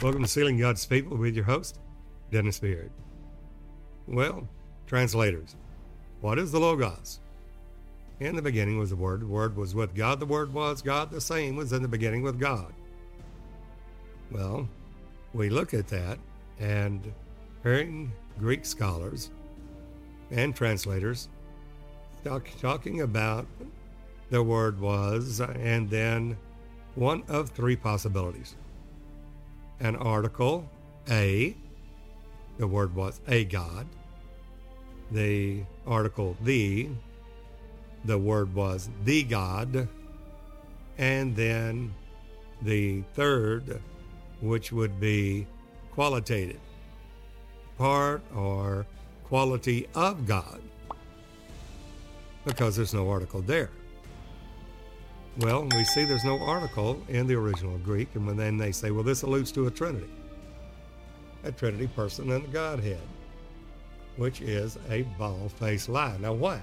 Welcome to Sealing God's People with your host, Dennis Beard. Well, translators, what is the Logos? In the beginning was the Word. The Word was with God. The Word was God. The same was in the beginning with God. Well, we look at that and hearing Greek scholars and translators talk, talking about the word was and then one of three possibilities an article, a, the word was a God, the article the, the word was the God, and then the third, which would be qualitative, part or quality of God, because there's no article there. Well, we see there's no article in the original Greek, and then they say, well, this alludes to a Trinity, a Trinity person and the Godhead, which is a bald faced lie. Now, why?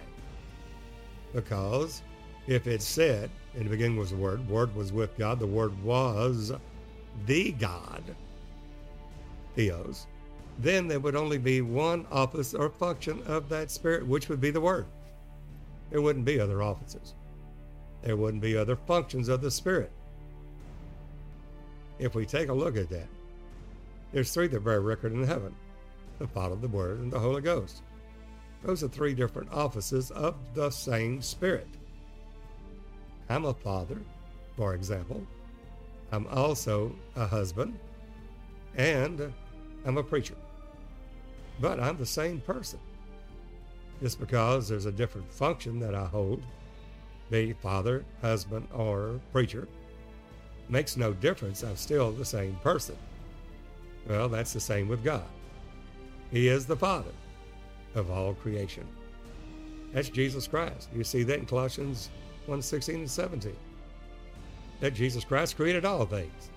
Because if it said, in the beginning was the Word, Word was with God, the Word was the God, Theos, then there would only be one office or function of that Spirit, which would be the Word. There wouldn't be other offices there wouldn't be other functions of the Spirit. If we take a look at that, there's three that bear record in heaven the Father, the Word, and the Holy Ghost. Those are three different offices of the same Spirit. I'm a father, for example. I'm also a husband, and I'm a preacher. But I'm the same person. Just because there's a different function that I hold be father, husband, or preacher. Makes no difference. I'm still the same person. Well, that's the same with God. He is the Father of all creation. That's Jesus Christ. You see that in Colossians 1 16 and 17. That Jesus Christ created all things,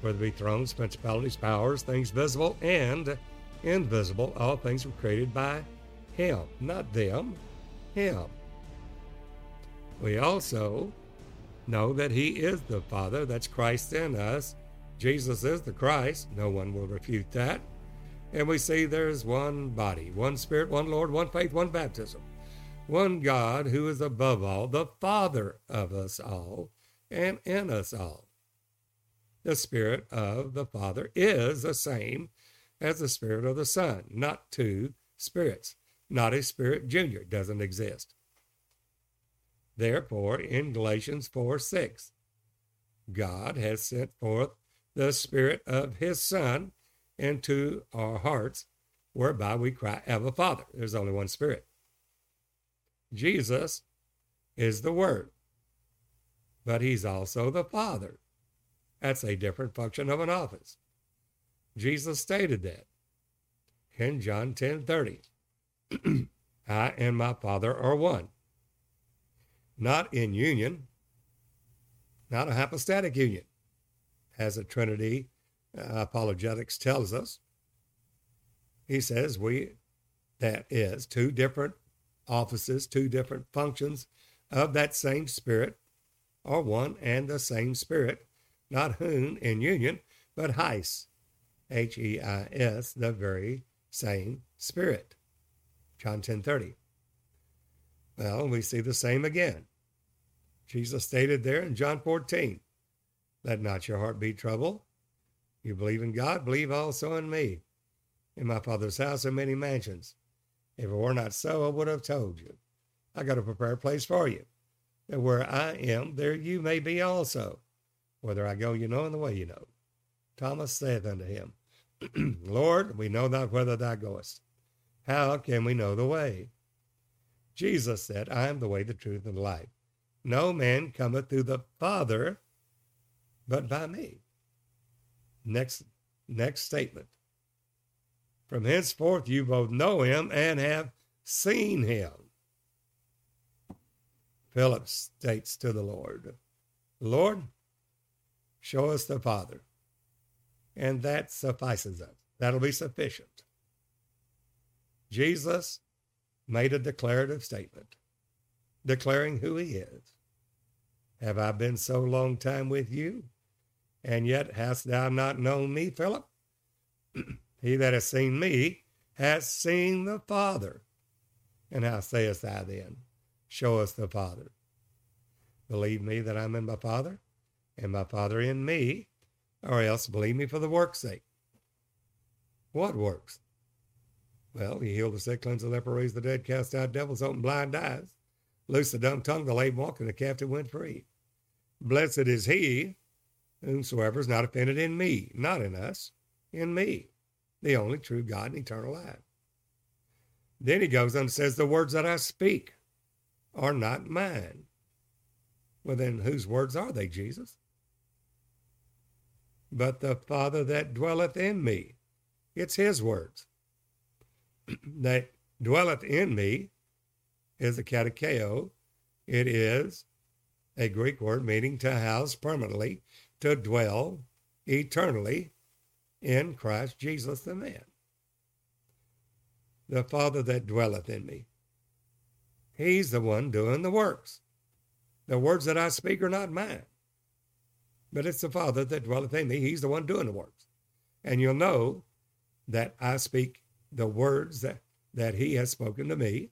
whether it be thrones, principalities, powers, things visible and invisible. All things were created by Him, not them, Him. We also know that He is the Father, that's Christ in us. Jesus is the Christ, no one will refute that. And we see there's one body, one Spirit, one Lord, one faith, one baptism, one God who is above all, the Father of us all, and in us all. The Spirit of the Father is the same as the Spirit of the Son, not two spirits, not a Spirit Junior, doesn't exist. Therefore, in Galatians 4 6, God has sent forth the Spirit of His Son into our hearts, whereby we cry, Abba, Father. There's only one Spirit. Jesus is the Word, but He's also the Father. That's a different function of an office. Jesus stated that in John 10 30. I and my Father are one not in union, not a hypostatic union, as the Trinity uh, apologetics tells us. He says we, that is, two different offices, two different functions of that same Spirit, are one and the same Spirit, not hun in union, but heis, H E I S, the very same Spirit. John 10 30. Well, we see the same again. Jesus stated there in John 14, Let not your heart be troubled. You believe in God, believe also in me. In my Father's house are many mansions. If it were not so, I would have told you. I got to prepare a place for you, that where I am, there you may be also. Whether I go, you know, and the way you know. Thomas saith unto him, Lord, we know not whither thou goest. How can we know the way? Jesus said, I am the way, the truth, and the life. No man cometh to the Father but by me. Next, next statement. From henceforth you both know him and have seen him. Philip states to the Lord, Lord, show us the Father, and that suffices us. That'll be sufficient. Jesus made a declarative statement declaring who he is. Have I been so long time with you? And yet hast thou not known me, Philip? he that has seen me has seen the Father. And how sayest thou then, Show us the Father? Believe me that I'm in my Father, and my Father in me, or else believe me for the work's sake. What works? Well, he healed the sick, cleansed the leper, raised the dead, cast out devils, opened blind eyes, loosed the dumb tongue, the lame walk, and the captive went free. Blessed is he whomsoever is not offended in me, not in us, in me, the only true God and eternal life. Then he goes on and says, The words that I speak are not mine. Well, then whose words are they, Jesus? But the Father that dwelleth in me. It's his words. That dwelleth in me is a katoikeo. It is a Greek word meaning to house permanently, to dwell eternally in Christ Jesus the man. The Father that dwelleth in me. He's the one doing the works. The words that I speak are not mine, but it's the Father that dwelleth in me. He's the one doing the works. And you'll know that I speak the words that, that He has spoken to me,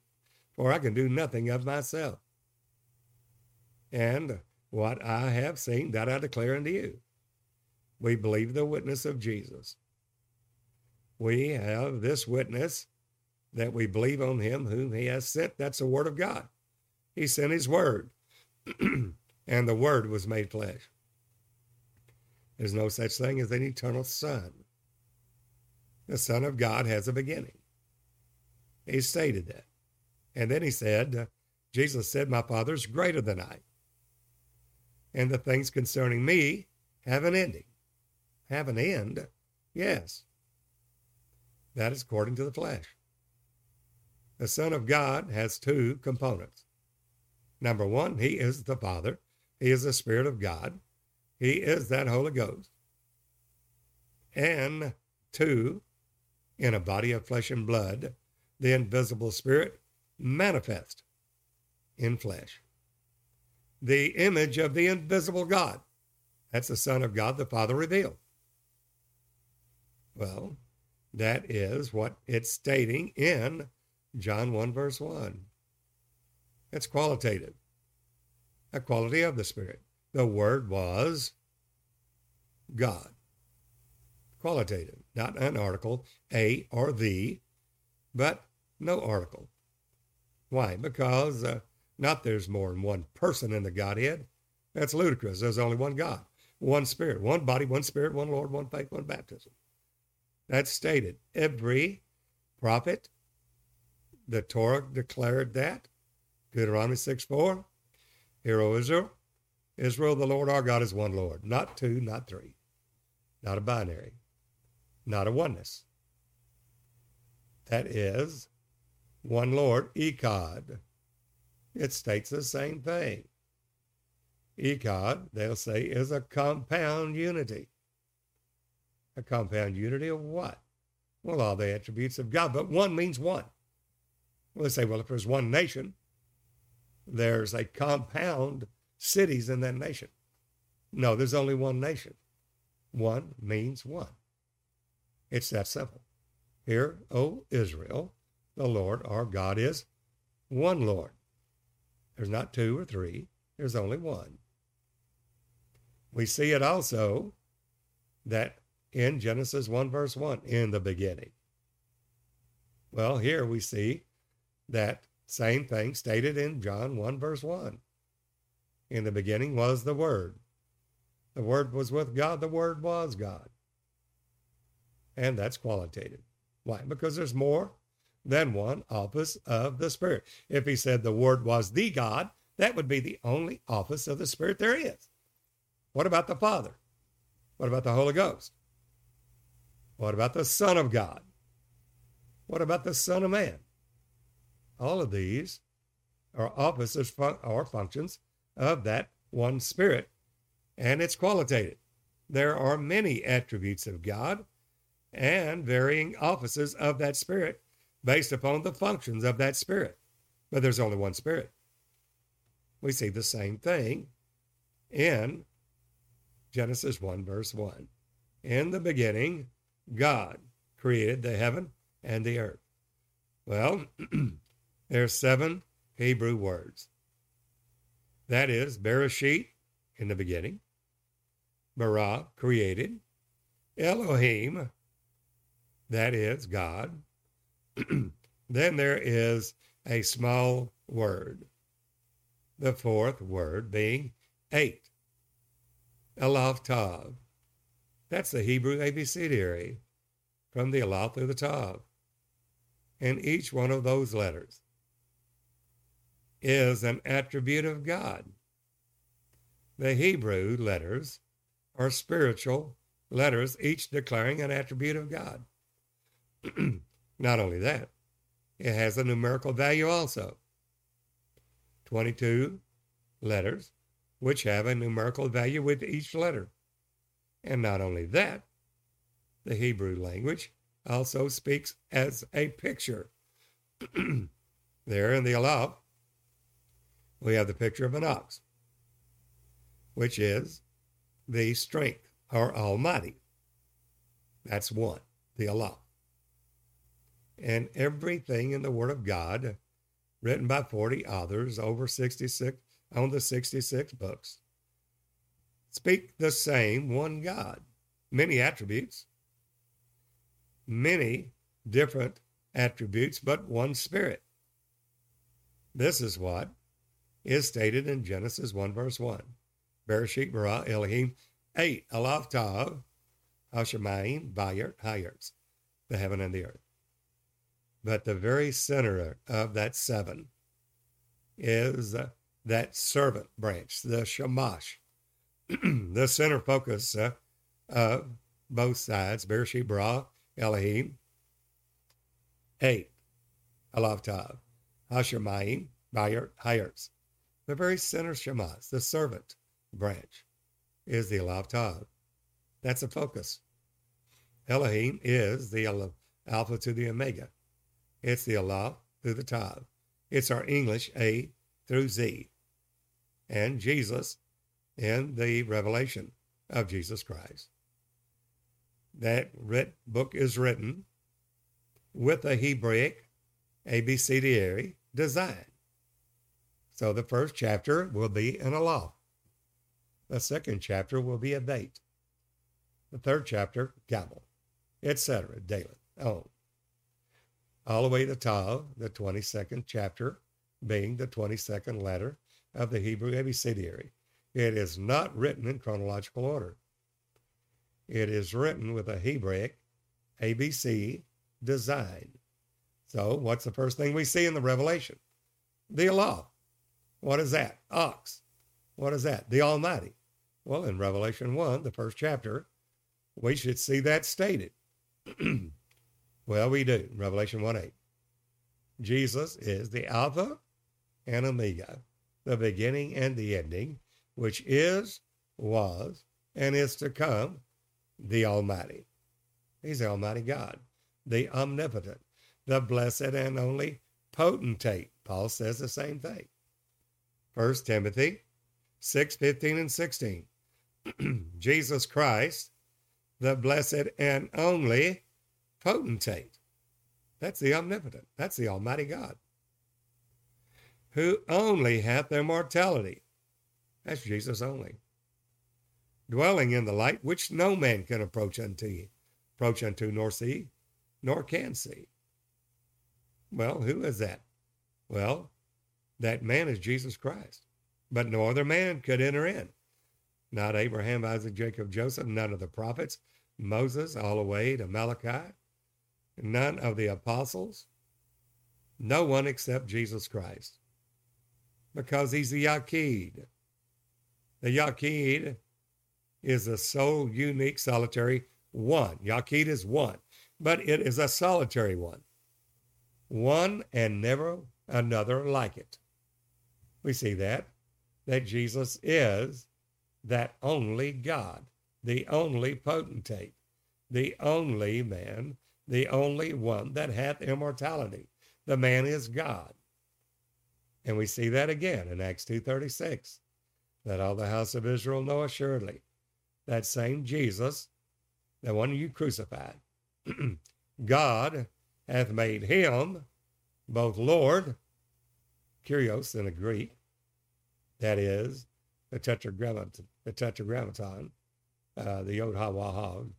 for I can do nothing of myself. And what I have seen, that I declare unto you. We believe the witness of Jesus. We have this witness that we believe on him whom he has sent. That's the word of God. He sent his word, and the word was made flesh. There's no such thing as an eternal son. The Son of God has a beginning. He stated that. And then he said, uh, Jesus said, My Father is greater than I and the things concerning me have an ending. Have an end? Yes. That is according to the flesh. The Son of God has two components. Number one, He is the Father, He is the Spirit of God, He is that Holy Ghost. And two, in a body of flesh and blood, the invisible Spirit manifest in flesh the image of the invisible God. That's the Son of God, the Father revealed. Well, that is what it's stating in John 1, verse 1. It's qualitative, a quality of the Spirit. The Word was God. Qualitative, not an article, a or the, but no article. Why? Because uh, not there's more than one person in the Godhead. That's ludicrous. There's only one God, one Spirit, one body, one Spirit, one Lord, one faith, one baptism. That's stated. Every prophet, the Torah declared that. Deuteronomy 6 4. Hear, O Israel. Israel, the Lord our God is one Lord, not two, not three, not a binary, not a oneness. That is one Lord, Echad. It states the same thing. Echad, they'll say, is a compound unity. A compound unity of what? Well, all the attributes of God, but one means one. Well, they say, well, if there's one nation, there's a compound cities in that nation. No, there's only one nation. One means one. It's that simple. Here, O Israel, the Lord our God is one Lord. There's not two or three, there's only one. We see it also that in Genesis 1, verse 1, in the beginning. Well, here we see that same thing stated in John 1, verse 1. In the beginning was the Word. The Word was with God, the Word was God. And that's qualitative. Why? Because there's more than one office of the Spirit. If he said the Word was the God, that would be the only office of the Spirit there is. What about the Father? What about the Holy Ghost? What about the Son of God? What about the Son of Man? All of these are offices or functions of that one Spirit, and it's qualitative. There are many attributes of God and varying offices of that Spirit based upon the functions of that spirit. But there's only one spirit. We see the same thing in Genesis 1, verse 1. In the beginning, God created the heaven and the earth. Well, there are seven Hebrew words. That is Bereshit, in the beginning, Bara, created, Elohim, that is God. then there is a small word, the fourth word being et, Aleph Tav. That's the Hebrew abecedary from the Aleph through the Tav. And each one of those letters is an attribute of God. The Hebrew letters are spiritual letters, each declaring an attribute of God. Not only that, it has a numerical value also. 22 letters, which have a numerical value with each letter. And not only that, the Hebrew language also speaks as a picture. there in the Aleph, we have the picture of an ox, which is the strength or Almighty. That's one, the Aleph. And everything in the Word of God, written by 40 authors, over 66, on the 66 books, speak the same one God, many attributes, many different attributes, but one Spirit. This is what is stated in Genesis 1, verse 1. Bereshit bara Elohim 8. Aleph Tav, Hashemayim, Bayert, Hayers, the heaven and the earth. But the very center of that seven is uh, that servant branch, the Shamash, the center focus uh, of both sides, Bereshit bara Elohim, 8. Aleph Tav, Hashemayim, Hayers, the very center Shamash, the servant branch, is the Aleph Tav. That's a focus. Elohim is the Alpha to the Omega. It's the Aleph through the Tav. It's our English A through Z. And Jesus in the revelation of Jesus Christ. That writ- book is written with a Hebraic abecedary design. So the first chapter will be an Aleph. The second chapter will be a date. The third chapter, Gimel, etc. daily on. All the way to Tav, the 22nd chapter, being the 22nd letter of the Hebrew abecedary. It is not written in chronological order. It is written with a Hebraic ABC design. So, what's the first thing we see in the Revelation? The Aleph. What is that? Ox. What is that? The Almighty. Well, in Revelation 1, the first chapter, we should see that stated. well, we do. Revelation 1 8. Jesus is the Alpha and Omega, the beginning and the ending, which is, was, and is to come, the Almighty. He's the Almighty God, the omnipotent, the blessed and only potentate. Paul says the same thing. 1 Timothy 6 15 and 16. Jesus Christ, the blessed and only potentate. That's the omnipotent. That's the Almighty God. Who only hath immortality. That's Jesus only. Dwelling in the light which no man can approach unto, approach unto nor see, nor can see. Well, who is that? Well, that man is Jesus Christ. But no other man could enter in. Not Abraham, Isaac, Jacob, Joseph, none of the prophets, Moses, all the way to Malachi, none of the apostles, no one except Jesus Christ. Because he's the Yachid. The Yachid is a sole, unique, solitary one. Yachid is one, but it is a solitary one. One and never another like it. We see that, that Jesus is that only God, the only potentate, the only man, the only one that hath immortality. The man is God. And we see that again in Acts 2.36, that all the house of Israel know assuredly that same Jesus, the one you crucified. God hath made him both Lord, Kyrios in the Greek, that is, the tetragrammaton, the tetragrammaton, uh, the Yod HaWahad,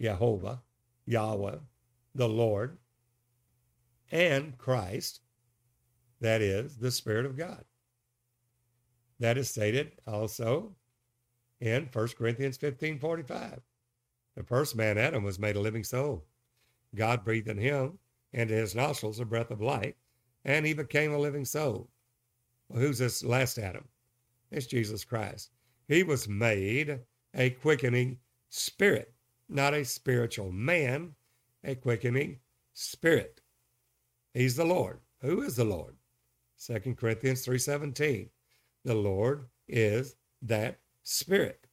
Jehovah, Yahweh, the Lord, and Christ, that is, the Spirit of God. That is stated also in 1 Corinthians 15 45. The first man, Adam, was made a living soul. God breathed in him into his nostrils a breath of life, and he became a living soul. Well, who's this last Adam? It's Jesus Christ. He was made a quickening spirit, not a spiritual man, a quickening spirit. He's the Lord. Who is the Lord? 2 Corinthians 3:17. The Lord is that spirit.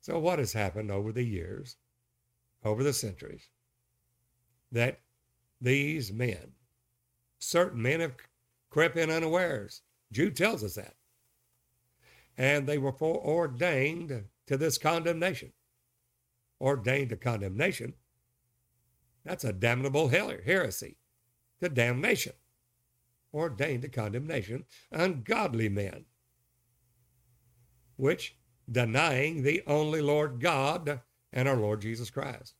So what has happened over the years, over the centuries, that these men, certain men have crept in unawares. Jude tells us that. And they were foreordained to this condemnation. Ordained to condemnation. That's a damnable heresy, to damnation. Ordained to condemnation, ungodly men, which denying the only Lord God and our Lord Jesus Christ.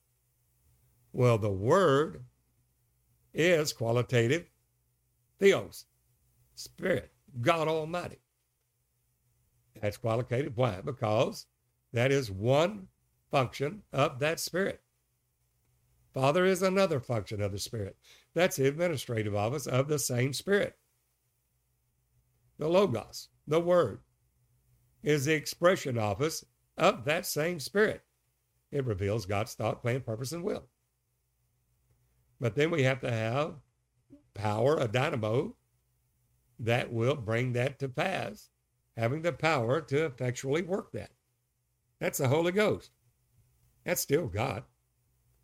Well, the Word is qualitative theos, Spirit, God Almighty. That's qualitative. Why? Because that is one function of that Spirit. Father is another function of the Spirit. That's the administrative office of the same Spirit. The Logos, the Word, is the expression office of that same Spirit. It reveals God's thought, plan, purpose, and will. But then we have to have power, a dynamo, that will bring that to pass, having the power to effectually work that. That's the Holy Ghost. That's still God.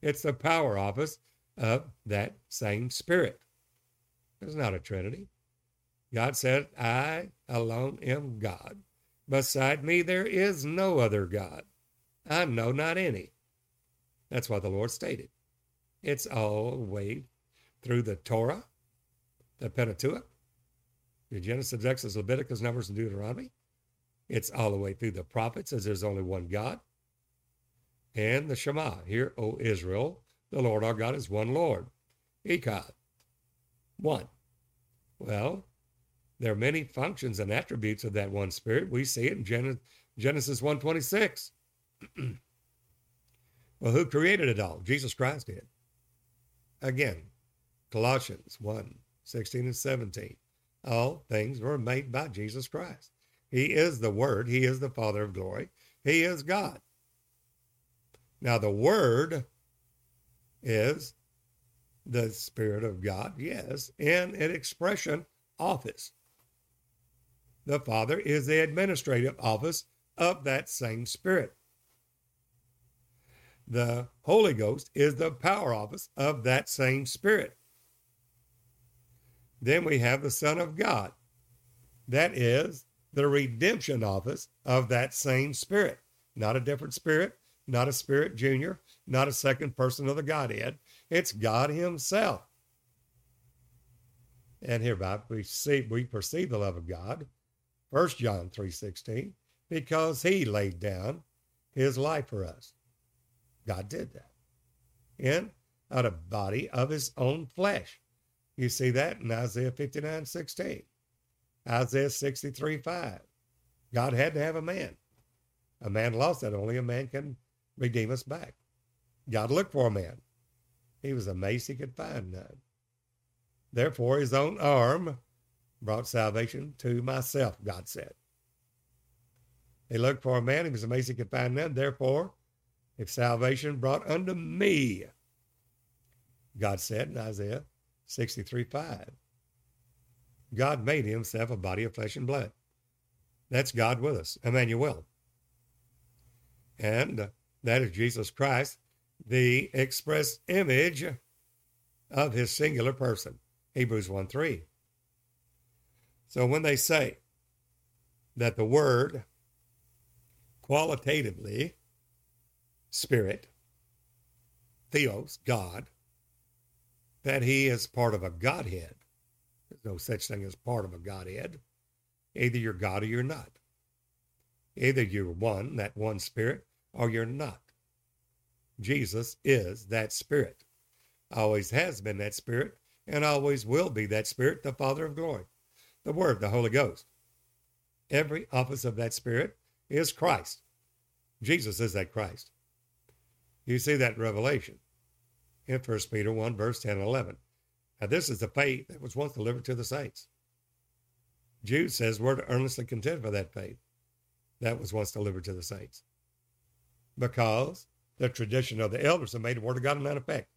It's the power office of that same Spirit. It's not a Trinity. God said, I alone am God. Beside me, there is no other God. I know not any. That's what the Lord stated. It's all the way through the Torah, the Pentateuch, the Genesis, Exodus, Leviticus, Numbers, and Deuteronomy. It's all the way through the prophets, as there's only one God. And the Shema. Hear, O Israel, the Lord our God is one Lord. Echad. One. Well, there are many functions and attributes of that one spirit. We see it in Genesis 126. well, who created it all? Jesus Christ did. Again, Colossians 1 16 and 17. All things were made by Jesus Christ. He is the Word. He is the Father of glory. He is God. Now, the Word is the Spirit of God, yes, in an expression office. The Father is the administrative office of that same Spirit. The Holy Ghost is the power office of that same Spirit. Then we have the Son of God. That is the redemption office of that same Spirit. Not a different Spirit, not a Spirit Junior, not a second person of the Godhead. It's God Himself. And hereby we see we perceive the love of God 1 John 3:16, because he laid down his life for us. God did that. In out of body of his own flesh. You see that in Isaiah 59, 16. Isaiah 63, 5. God had to have a man. A man lost that. Only a man can redeem us back. God looked for a man. He was amazed he could find none. Therefore, his own arm brought salvation to myself, God said. He looked for a man, he was amazed he could find none. Therefore, if salvation brought unto me, God said in Isaiah 63 5. God made himself a body of flesh and blood. That's God with us, Emmanuel. And that is Jesus Christ, the express image of his singular person. Hebrews 1 3. So when they say that the word qualitatively spirit, theos, God, that he is part of a Godhead. There's no such thing as part of a Godhead. Either you're God or you're not. Either you're one, that one spirit, or you're not. Jesus is that spirit, always has been that spirit, and always will be that spirit, the Father of glory, the Word, the Holy Ghost. Every office of that spirit is Christ. Jesus is that Christ. You see that in Revelation in 1 Peter 1, verse 10 and 11. Now, this is the faith that was once delivered to the saints. Jude says we're to earnestly contend for that faith that was once delivered to the saints. Because the tradition of the elders have made the word of God in effect.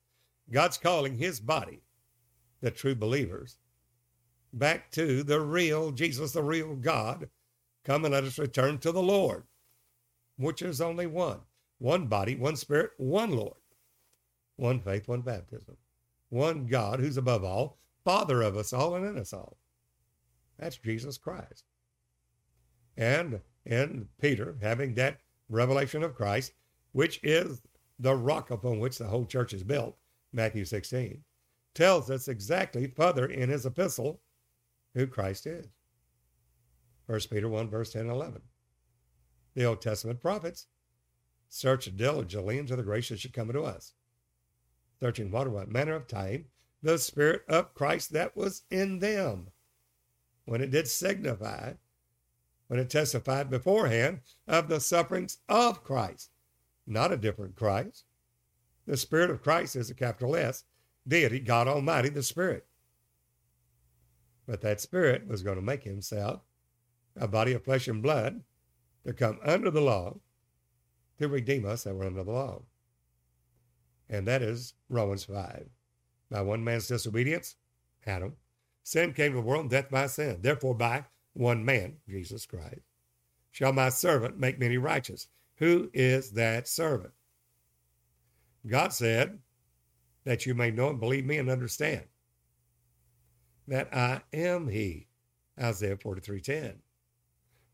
God's calling his body, the true believers, back to the real Jesus, the real God. Come and let us return to the Lord, which is only one. One body, one spirit, one Lord. One faith, one baptism. One God who's above all, Father of us all and in us all. That's Jesus Christ. And in Peter, having that revelation of Christ, which is the rock upon which the whole church is built, Matthew 16, tells us exactly further in his epistle who Christ is. 1 Peter 1, verse 10 and 11. The Old Testament prophets searched diligently into the grace that should come to us, searching what, what manner of time the Spirit of Christ that was in them, when it did signify, when it testified beforehand of the sufferings of Christ not a different Christ. The Spirit of Christ is a capital S, deity, God Almighty, the Spirit. But that Spirit was going to make himself a body of flesh and blood to come under the law to redeem us that were under the law. And that is Romans 5. By one man's disobedience, Adam, sin came to the world and death by sin. Therefore, by one man, Jesus Christ, shall my servant make many righteous. Who is that servant? God said that you may know and believe me and understand that I am he. Isaiah 43:10.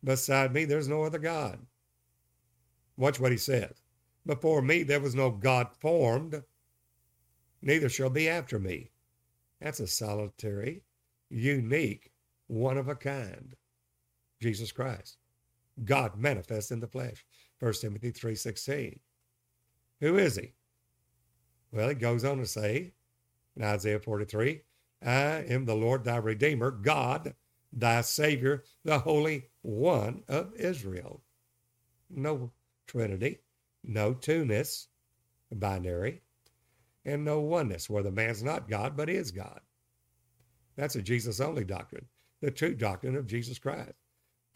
Beside me there's no other God. Watch what he says. Before me there was no God formed, neither shall be after me. That's a solitary, unique, one of a kind. Jesus Christ. God manifest in the flesh. 1 Timothy 3.16. Who is he? Well, it goes on to say in Isaiah 43, I am the Lord thy Redeemer, God, thy Savior, the Holy One of Israel. No Trinity, no two-ness, binary, and no oneness, where the man's not God, but is God. That's a Jesus only doctrine, the true doctrine of Jesus Christ.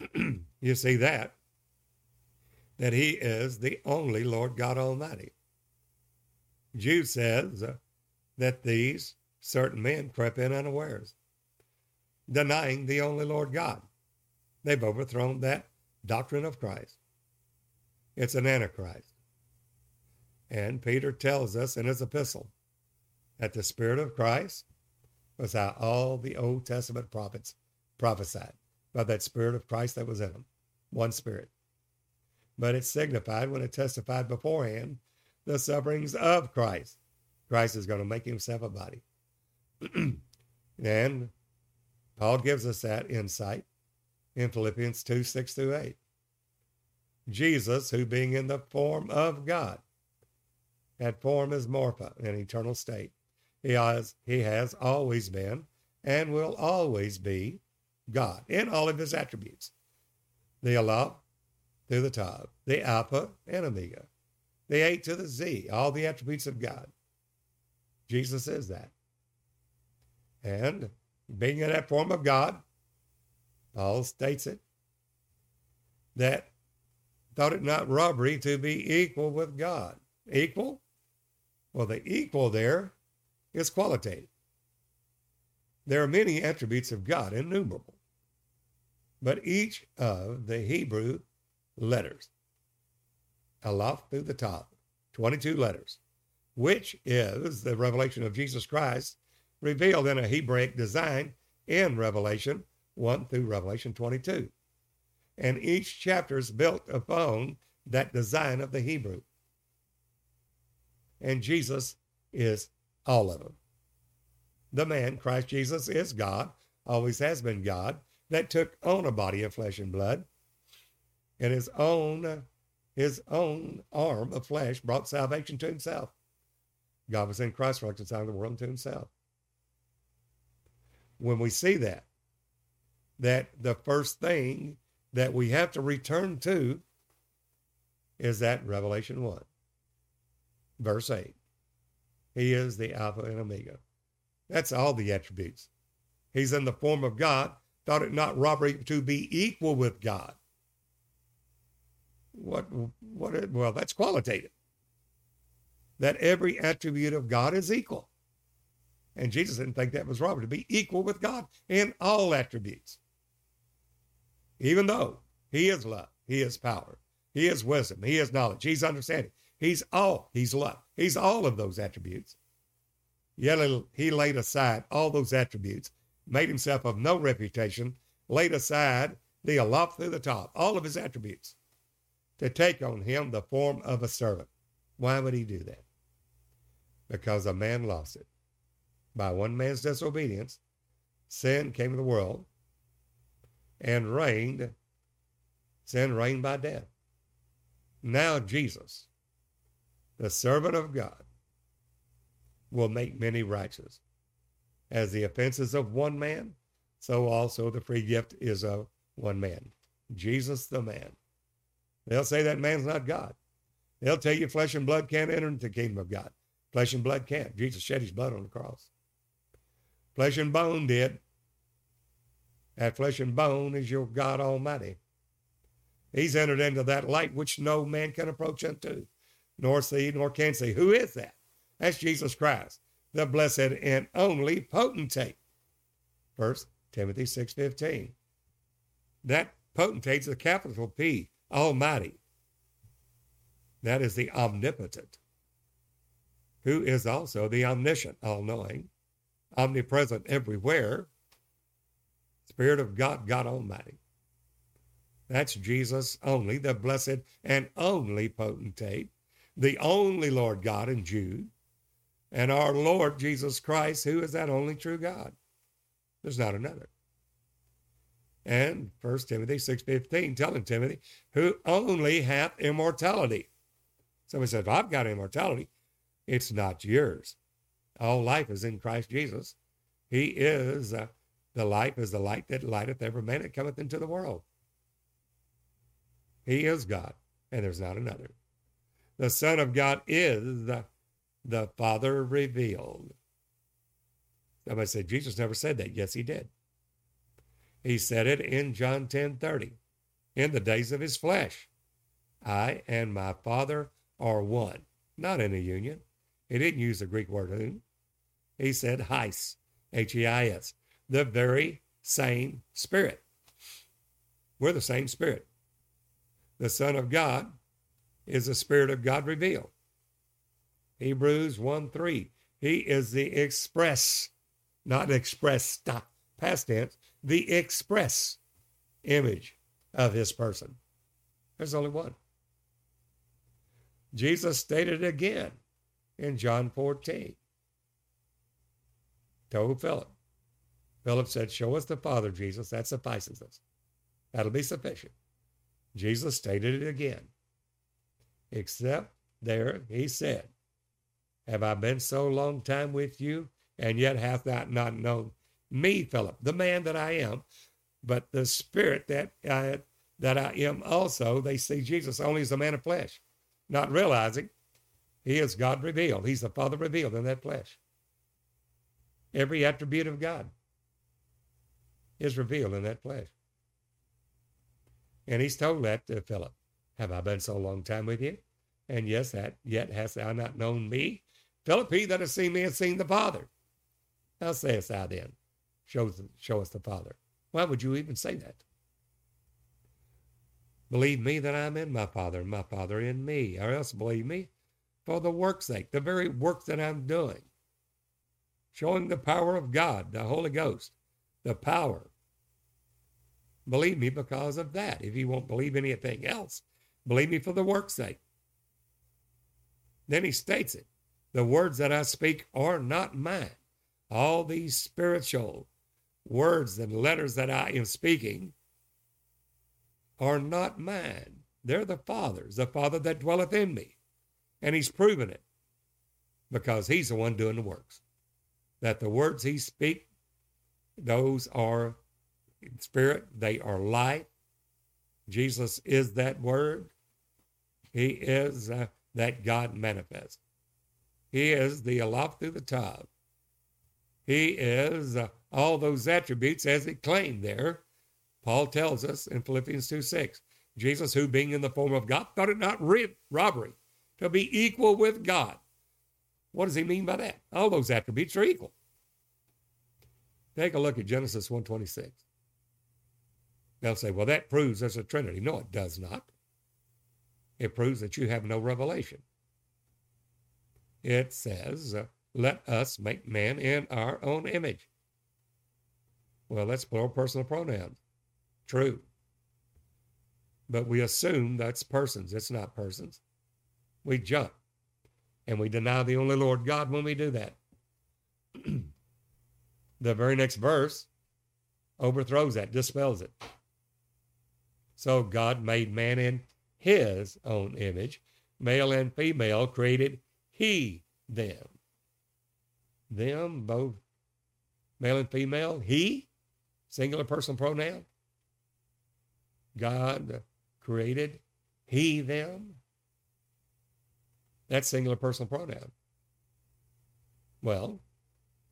you see that that he is the only Lord God Almighty. Jude says uh, that these certain men crept in unawares, denying the only Lord God. They've overthrown that doctrine of Christ. It's an antichrist. And Peter tells us in his epistle that the Spirit of Christ was how all the Old Testament prophets prophesied by that Spirit of Christ that was in them. One Spirit but it signified when it testified beforehand the sufferings of Christ. Christ is going to make himself a body. and Paul gives us that insight in Philippians 2 6 through 8. Jesus, who being in the form of God, that form is morphe, an eternal state. He has, he has always been and will always be God in all of his attributes. The Allah, to the top, the Alpha and Omega, the A to the Z, all the attributes of God. Jesus says that. And being in that form of God, Paul states it, that thought it not robbery to be equal with God. Equal? Well, the equal there is qualitative. There are many attributes of God, innumerable. But each of the Hebrew letters. Aleph through the Tav, 22 letters, which is the revelation of Jesus Christ revealed in a Hebraic design in Revelation 1 through Revelation 22. And each chapter is built upon that design of the Hebrew. and Jesus is all of them. The man, Christ Jesus, is God, always has been God, that took on a body of flesh and blood, and his own his own arm of flesh brought salvation to himself. God was in Christ reconciling the world to himself. When we see that, that the first thing that we have to return to is that Revelation 1, verse 8. He is the Alpha and Omega. That's all the attributes. He's in the form of God, thought it not robbery to be equal with God. What, what, well, that's qualitative. That every attribute of God is equal. And Jesus didn't think that was robbery to be equal with God in all attributes. Even though He is love, He is power, He is wisdom, He is knowledge, He's understanding, He's all, He's love, He's all of those attributes. Yet He laid aside all those attributes, made Himself of no reputation, laid aside the Aleph through the top, all of His attributes, to take on Him the form of a servant. Why would He do that? Because a man lost it. By one man's disobedience, sin came to the world and reigned. Sin reigned by death. Now Jesus, the servant of God, will make many righteous. As the offenses of one man, so also the free gift is of one man. Jesus the man. They'll say that man's not God. They'll tell you flesh and blood can't enter into the kingdom of God. Flesh and blood can't. Jesus shed his blood on the cross. Flesh and bone did. That flesh and bone is your God Almighty. He's entered into that light which no man can approach unto, nor see, nor can see. Who is that? That's Jesus Christ, the blessed and only potentate. First Timothy 6.15. That potentate's a capital P, Almighty. That is the omnipotent, who is also the omniscient, all knowing, omnipresent everywhere, Spirit of God, God Almighty. That's Jesus only, the blessed and only potentate, the only Lord God in Jude, and our Lord Jesus Christ, who is that only true God. There's not another. And 1 Timothy 6.15 telling Timothy, who only hath immortality. Somebody says, I've got immortality. It's not yours. All life is in Christ Jesus. He is uh, the life is the light that lighteth every man that cometh into the world. He is God, and there's not another. The Son of God is the, the Father revealed. Somebody said Jesus never said that. Yes, he did. He said it in John 10 30. In the days of his flesh, I and my Father are one, not in a union. He didn't use the Greek word un. He said heis, H E I S the very same Spirit. We're the same Spirit. The Son of God is the Spirit of God revealed. Hebrews 1 3. He is the express, not express past tense, the express image of his person. There's only one. Jesus stated it again in John 14. Told Philip, Philip said, Show us the Father, Jesus. That suffices us. That'll be sufficient. Jesus stated it again. Except there he said, Have I been so long time with you, and yet hath thou not known me, Philip, the man that I am, but the spirit that I, that I am also? They see Jesus only as a man of flesh, not realizing he is God revealed. He's the Father revealed in that flesh. Every attribute of God is revealed in that flesh. And he's told that to Philip. Have I been so long time with you? And yes, that yet hast thou not known me? Philip, he that has seen me has seen the Father. How sayest thou then? Show, show us the Father. Why would you even say that? Believe me that I'm in my Father, and my Father in me, or else believe me for the work's sake, the very work that I'm doing. Showing the power of God, the Holy Ghost, the power Believe me because of that. If you won't believe anything else, believe me for the work's sake. Then he states it The words that I speak are not mine. All these spiritual words and letters that I am speaking are not mine. They're the Father's, the Father that dwelleth in me. And He's proven it because He's the one doing the works. That the words He speak, those are spirit, they are light. Jesus is that word. He is uh, that God manifest. He is the the top. He is uh, all those attributes as he claimed there. Paul tells us in Philippians 2 6, Jesus, who being in the form of God, thought it not robbery to be equal with God. What does he mean by that? All those attributes are equal. Take a look at Genesis 126. They'll say, well, that proves there's a Trinity. No, it does not. It proves that you have no revelation. It says, let us make man in our own image. Well, that's plural personal pronouns. True. But we assume that's persons. It's not persons. We jump and we deny the only Lord God when we do that. the very next verse overthrows that, dispels it. So God made man in his own image, male and female created he them. Them, both male and female, he, singular personal pronoun. God created he them. That's singular personal pronoun. Well,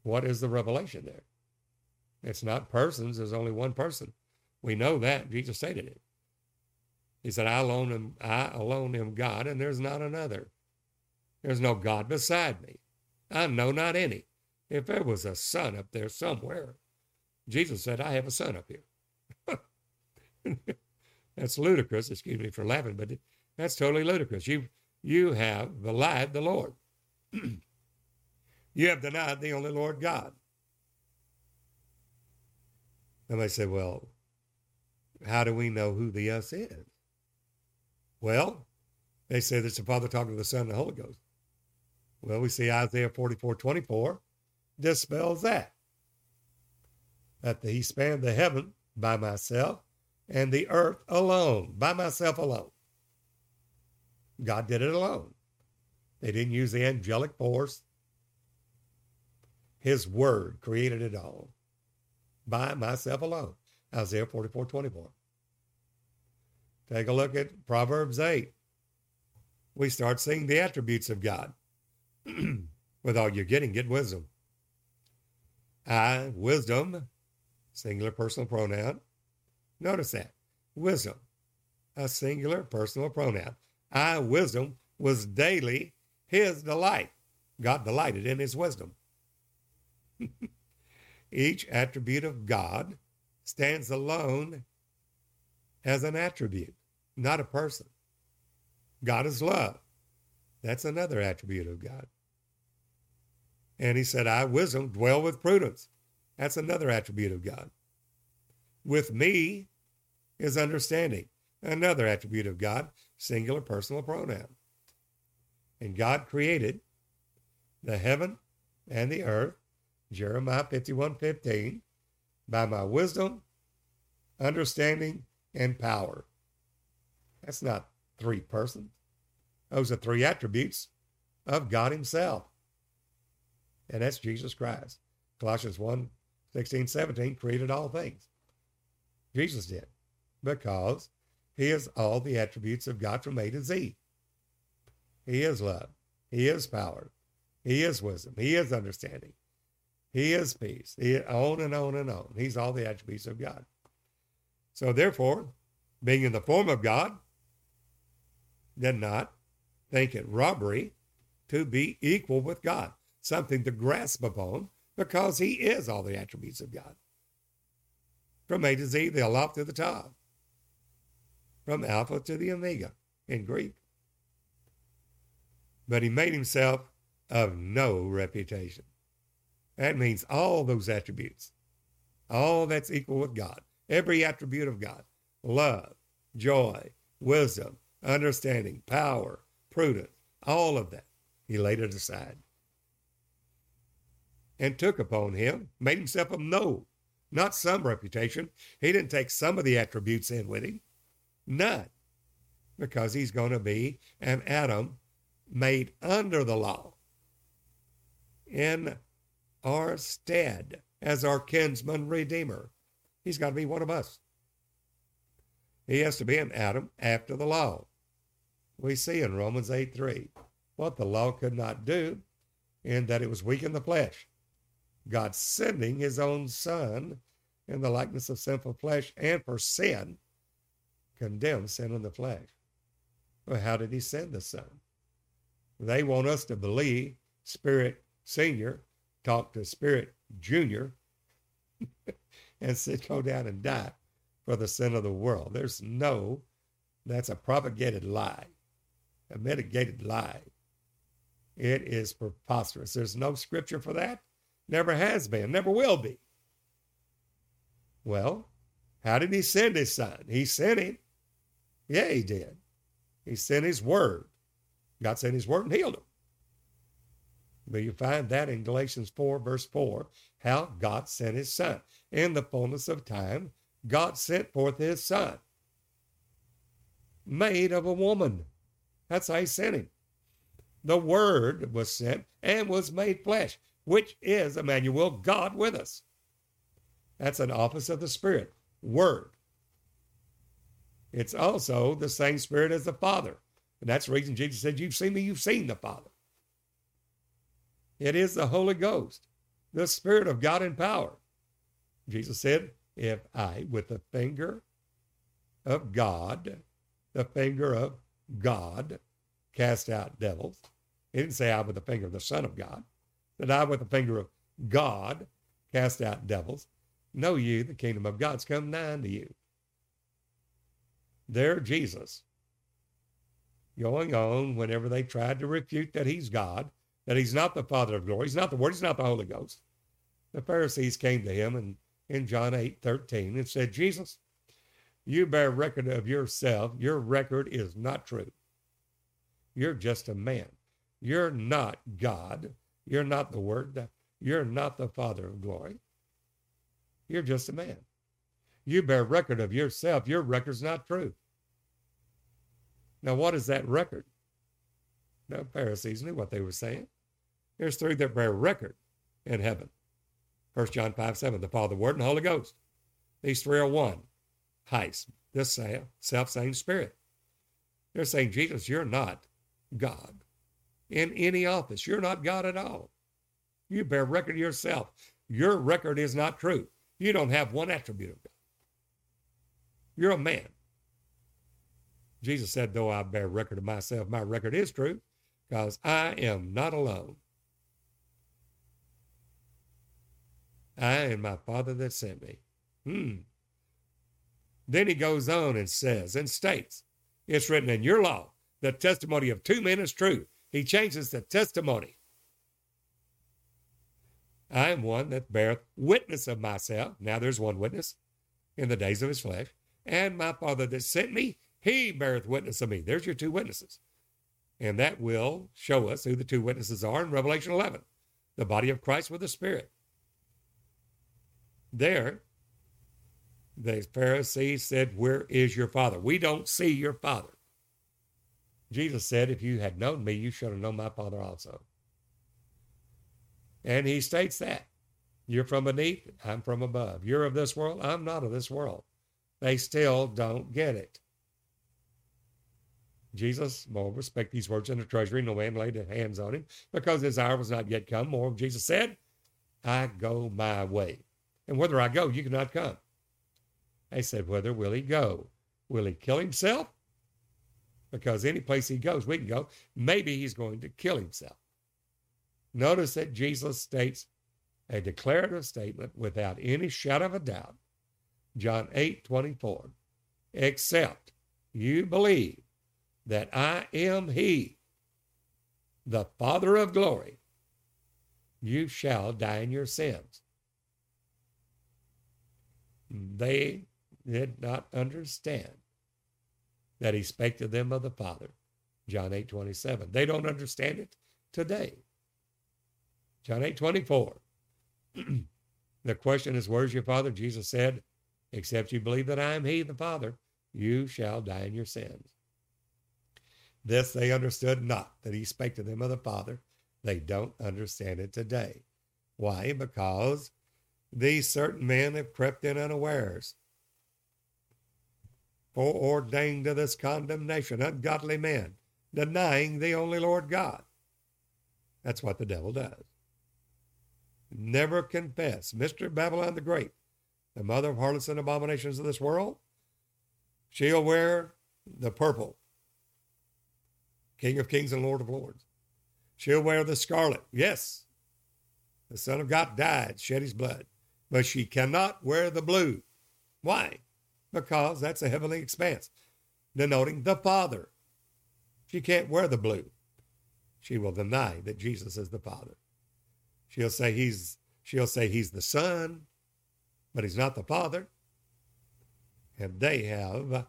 what is the revelation there? It's not persons, there's only one person. We know that. Jesus stated it. He said, I alone am I alone am God, and there's not another. There's no God beside me. I know not any. If there was a son up there somewhere, Jesus said, I have a son up here. that's ludicrous. Excuse me for laughing, but that's totally ludicrous. You you have belied the Lord. you have denied the only Lord God. And they say, well, how do we know who the us is? Well, they say that's the Father talking to the Son and the Holy Ghost. Well, we see Isaiah 44 24 dispels that. That he spanned the heaven by myself and the earth alone, by myself alone. God did it alone. They didn't use the angelic force. His word created it all by myself alone. Isaiah 44 24. Take a look at Proverbs 8. We start seeing the attributes of God. With all you're getting, get wisdom. I, wisdom, singular personal pronoun. Notice that. Wisdom, a singular personal pronoun. I, wisdom, was daily his delight. God delighted in his wisdom. Each attribute of God stands alone as an attribute, not a person. God is love. That's another attribute of God. And he said, I, wisdom, dwell with prudence. That's another attribute of God. With me is understanding, another attribute of God, singular personal pronoun. And God created the heaven and the earth, Jeremiah 51 15, by my wisdom, understanding, and power. That's not three persons. Those are three attributes of God Himself. And that's Jesus Christ. Colossians 1 16, 17 created all things. Jesus did because He is all the attributes of God from A to Z. He is love. He is power. He is wisdom. He is understanding. He is peace. He on and on and on. He's all the attributes of God. So therefore, being in the form of God, did not think it robbery to be equal with God, something to grasp upon because he is all the attributes of God. From A to Z, the Aleph to the Tav. From Alpha to the Omega in Greek. But he made himself of no reputation. That means all those attributes, all that's equal with God, every attribute of God love, joy, wisdom, understanding, power, prudence, all of that. He laid it aside. and took upon him, made himself a no, not some reputation. He didn't take some of the attributes in with him, none, because he's going to be an Adam made under the law in our stead as our kinsman redeemer. He's got to be one of us. He has to be an Adam after the law. We see in Romans 8 3 what the law could not do, in that it was weak in the flesh. God sending his own Son in the likeness of sinful flesh and for sin, condemned sin in the flesh. Well, how did he send the Son? They want us to believe Spirit Senior talked to Spirit Junior and said, go down and die for the sin of the world. There's no, that's a propagated lie, a mitigated lie. It is preposterous. There's no scripture for that. Never has been, never will be. Well, how did he send his son? He sent him. Yeah, he did. He sent his word. God sent his word and healed him. But you find that in Galatians 4, verse 4, how God sent his son. In the fullness of time, God sent forth his son, made of a woman. That's how he sent him. The word was sent and was made flesh, which is Emmanuel, God with us. That's an office of the Spirit, word. It's also the same Spirit as the Father. And that's the reason Jesus said, You've seen me, you've seen the Father. It is the Holy Ghost, the Spirit of God in power. Jesus said, If I, with the finger of God, the finger of God, cast out devils, he didn't say I with the finger of the Son of God, that I with the finger of God cast out devils. Know you, the kingdom of God's come nigh unto you. There, Jesus, going on whenever they tried to refute that he's God, that he's not the Father of glory, he's not the Word, he's not the Holy Ghost. The Pharisees came to him and in John 8 13 and said, Jesus, you bear record of yourself. Your record is not true. You're just a man. You're not God. You're not the Word. You're not the Father of glory. You're just a man. You bear record of yourself. Your record's not true. Now, what is that record? The Pharisees knew what they were saying. There's three that bear record in heaven. 1 John 5 7, the Father, Word, and Holy Ghost. These three are one. Heis, this self same spirit. They're saying, Jesus, you're not God in any office. You're not God at all. You bear record of yourself. Your record is not true. You don't have one attribute of God. You're a man. Jesus said, though I bear record of myself, my record is true because I am not alone. I and my Father that sent me. Hmm. Then he goes on and says and states, It's written in your law, the testimony of two men is true. He changes the testimony. I am one that beareth witness of myself. Now there's one witness in the days of his flesh. And my Father that sent me, he beareth witness of me. There's your two witnesses. And that will show us who the two witnesses are in Revelation 11 the body of Christ with the Spirit. There, the Pharisees said, Where is your Father? We don't see your Father. Jesus said, If you had known me, you should have known my Father also. And he states that. You're from beneath, I'm from above. You're of this world, I'm not of this world. They still don't get it. Jesus, more respect these words in the treasury. No man laid hands on him because his hour was not yet come. More, Jesus said, I go my way. And whither I go, you cannot come. They said, Whither will he go? Will he kill himself? Because any place he goes, we can go. Maybe he's going to kill himself. Notice that Jesus states a declarative statement without any shadow of a doubt. John 8 24. Except you believe that I am He, the Father of glory, you shall die in your sins. They did not understand that he spake to them of the Father. John 8 27. They don't understand it today. John 8 24. the question is, Where's your Father? Jesus said, Except you believe that I am He, the Father, you shall die in your sins. This they understood not, that he spake to them of the Father. They don't understand it today. Why? Because these certain men have crept in unawares, foreordained to this condemnation, ungodly men, denying the only Lord God. That's what the devil does. Never confess. Mr. Babylon the Great, the mother of harlots and abominations of this world, she'll wear the purple, King of kings and Lord of lords. She'll wear the scarlet. Yes, the Son of God died, shed his blood, but she cannot wear the blue. Why? Because that's a heavenly expanse, denoting the Father. She can't wear the blue. She will deny that Jesus is the Father. She'll say he's she'll say he's the Son, but he's not the Father. And they have,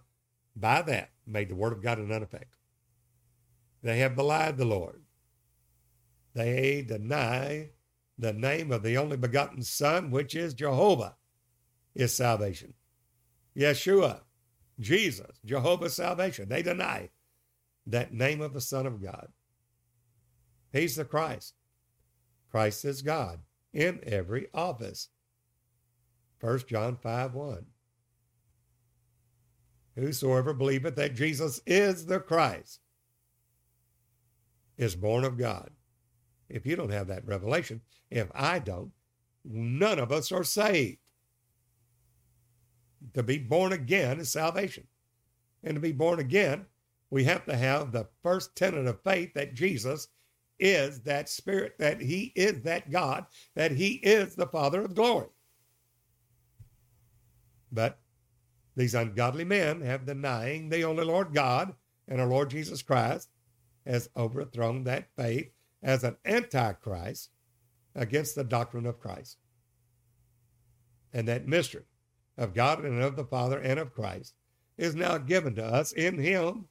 by that, made the Word of God an effect. They have belied the Lord. They deny the name of the only begotten Son, which is Jehovah, is salvation. Yeshua, Jesus, Jehovah's salvation. They deny that name of the Son of God. He's the Christ. Christ is God in every office. 1 John 5 1. Whosoever believeth that Jesus is the Christ is born of God. If you don't have that revelation, if I don't, none of us are saved. To be born again is salvation. And to be born again, we have to have the first tenet of faith that Jesus is that Spirit, that He is that God, that He is the Father of glory. But these ungodly men have denying the only Lord God and our Lord Jesus Christ has overthrown that faith as an antichrist against the doctrine of Christ. And that mystery of God and of the Father and of Christ is now given to us in Him.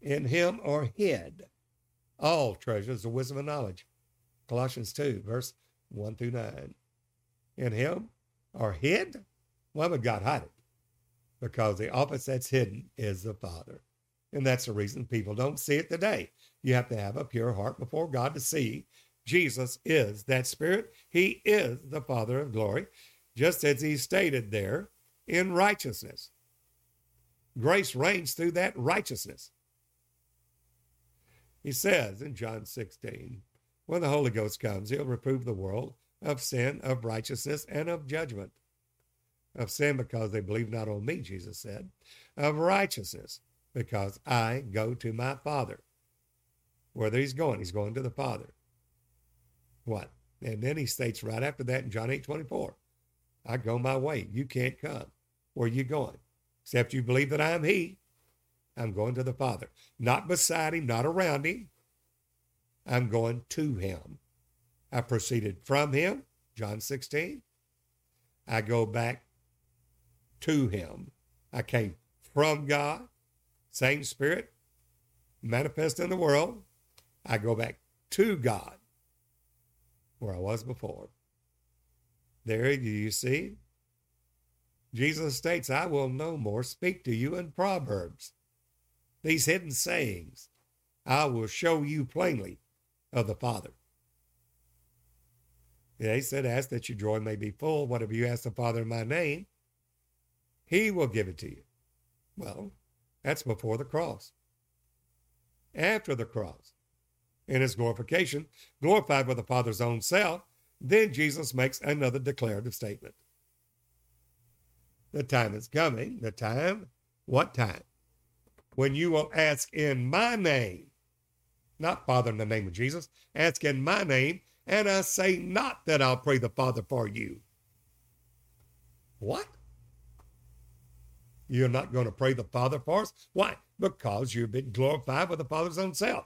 In Him are hid all treasures of wisdom and knowledge. Colossians 2, verse 1 through 9. In Him are hid. Why would God hide it? Because the office that's hidden is the Father. And that's the reason people don't see it today. You have to have a pure heart before God to see Jesus is that Spirit. He is the Father of glory, just as He stated there in righteousness. Grace reigns through that righteousness. He says in John 16, when the Holy Ghost comes, He'll reprove the world of sin, of righteousness, and of judgment. Of sin because they believe not on me, Jesus said. Of righteousness because I go to my Father. Whether he's going, he's going to the Father. What? And then he states right after that in John 8 24, I go my way. You can't come. Where are you going? Except you believe that I am he. I'm going to the Father. Not beside him, not around him. I'm going to him. I proceeded from him, John 16. I go back to him. I came from God. Same Spirit manifest in the world. I go back to God where I was before. There you see. Jesus states, I will no more speak to you in Proverbs. These hidden sayings, I will show you plainly of the Father. They said, Ask that your joy may be full. Whatever you ask the Father in my name, he will give it to you. Well, that's before the cross. After the cross, in his glorification, glorified with the Father's own self, then Jesus makes another declarative statement. The time is coming, the time, what time? When you will ask in my name, not Father in the name of Jesus, ask in my name, and I say not that I'll pray the Father for you. What? You're not going to pray the Father for us? Why? Because you've been glorified with the Father's own self.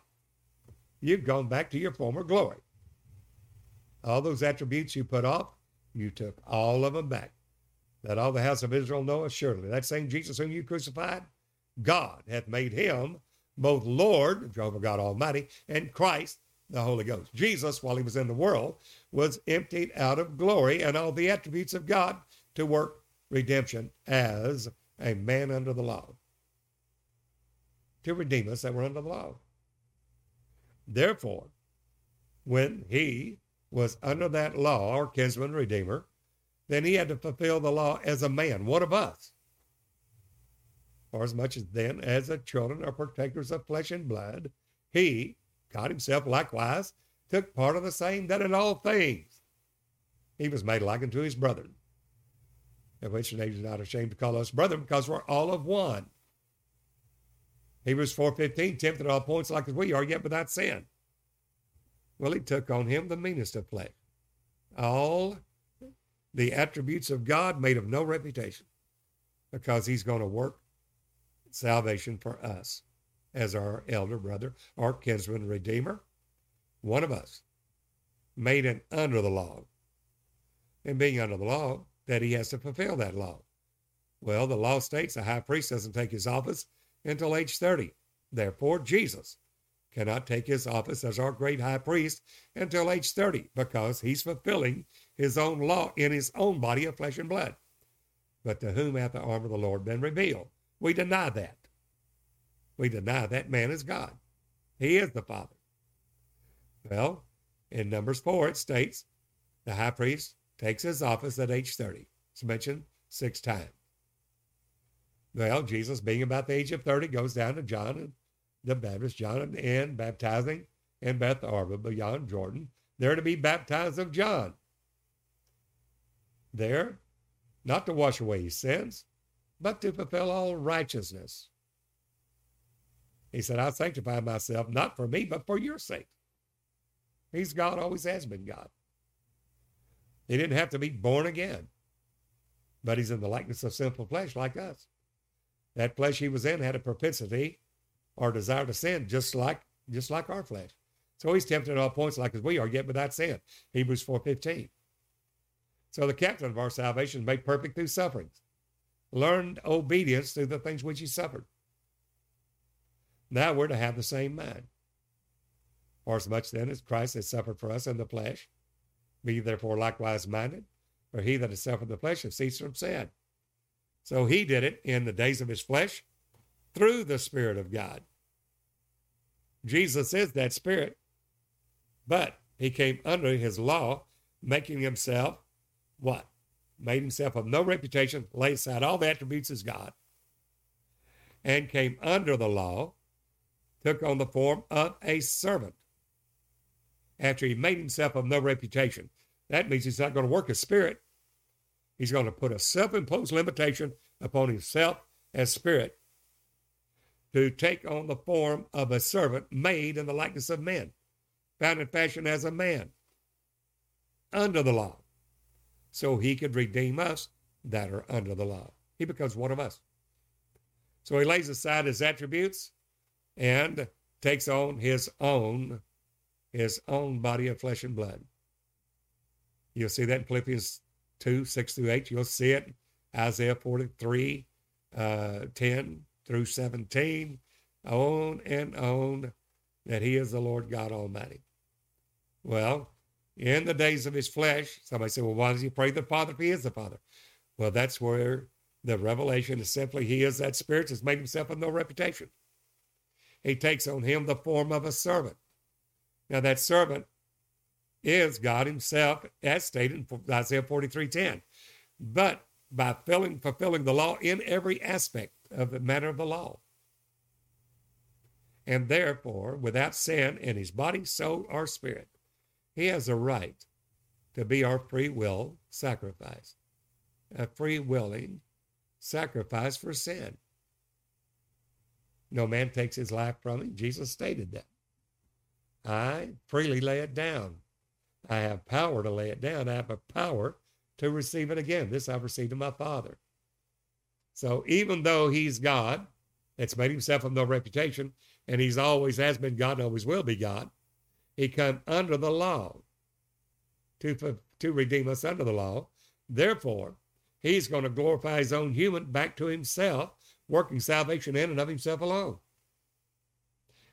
You've gone back to your former glory. All those attributes you put off, you took all of them back. That all the house of Israel know assuredly. That same Jesus whom you crucified, God hath made him both Lord, Jehovah God Almighty, and Christ, the Holy Ghost. Jesus, while he was in the world, was emptied out of glory and all the attributes of God to work redemption as a man under the law, to redeem us that were under the law. Therefore, when he was under that law, our kinsman redeemer, then he had to fulfill the law as a man, one of us. For as much as then as the children are protectors of flesh and blood, he, God himself likewise, took part of the same that in all things he was made like unto his brethren, of which he is not ashamed to call us brethren, because we're all of one. Hebrews 4.15, tempted at all points like as we are, yet without sin. Well, he took on him the meanest of flesh. All the attributes of God made of no reputation because he's going to work salvation for us as our elder brother, our kinsman redeemer, one of us, made it under the law. And being under the law, that he has to fulfill that law. Well, the law states a high priest doesn't take his office until age 30. Therefore, Jesus cannot take his office as our great high priest until age 30 because he's fulfilling his own law in his own body of flesh and blood. But to whom hath the arm of the Lord been revealed? We deny that. We deny that man is God. He is the Father. Well, in Numbers 4, it states the high priest takes his office at age 30. It's mentioned six times. Well, Jesus, being about the age of 30, goes down to John and the Baptist, John and baptizing in Bethabara beyond Jordan. They're to be baptized of John. There, not to wash away his sins, but to fulfill all righteousness. He said, I sanctify myself not for me, but for your sake. He's God, always has been God. He didn't have to be born again, but he's in the likeness of sinful flesh like us. That flesh he was in had a propensity or desire to sin just like just like our flesh. So he's tempted at all points like as we are, yet without sin. Hebrews 4.15. So the captain of our salvation is made perfect through sufferings. Learned obedience through the things which he suffered. Now we're to have the same mind. For as much then as Christ has suffered for us in the flesh, be therefore likewise minded, for he that has suffered the flesh has ceased from sin. So he did it in the days of his flesh through the Spirit of God. Jesus is that Spirit, but he came under his law, making himself what? Made himself of no reputation, laid aside all the attributes as God, and came under the law, took on the form of a servant. After he made himself of no reputation, that means he's not going to work as spirit. He's going to put a self imposed limitation upon himself as spirit to take on the form of a servant made in the likeness of men, found in fashion as a man under the law, so he could redeem us that are under the law. He becomes one of us. So he lays aside his attributes and takes on his own his own body of flesh and blood. You'll see that in Philippians 2, 6 through 8. You'll see it Isaiah 43, uh, 10 through 17, on and on, that he is the Lord God Almighty. Well, in the days of his flesh, somebody said, well, why does he pray the Father if he is the Father? Well, that's where the revelation is simply he is that spirit that's made himself of no reputation. He takes on him the form of a servant. Now, that servant is God himself, as stated in Isaiah 43.10. But by filling, fulfilling the law in every aspect of the matter of the law. And therefore, without sin in his body, soul, or spirit, he has a right to be our free will sacrifice, a free willing sacrifice for sin. No man takes his life from him. Jesus stated that. I freely lay it down. I have power to lay it down. I have a power to receive it again. This I've received of my Father. So even though he's God, that's made himself of no reputation, and he's always has been God and always will be God, he come under the law to, to redeem us under the law. Therefore, he's going to glorify his own human back to himself, working salvation in and of himself alone.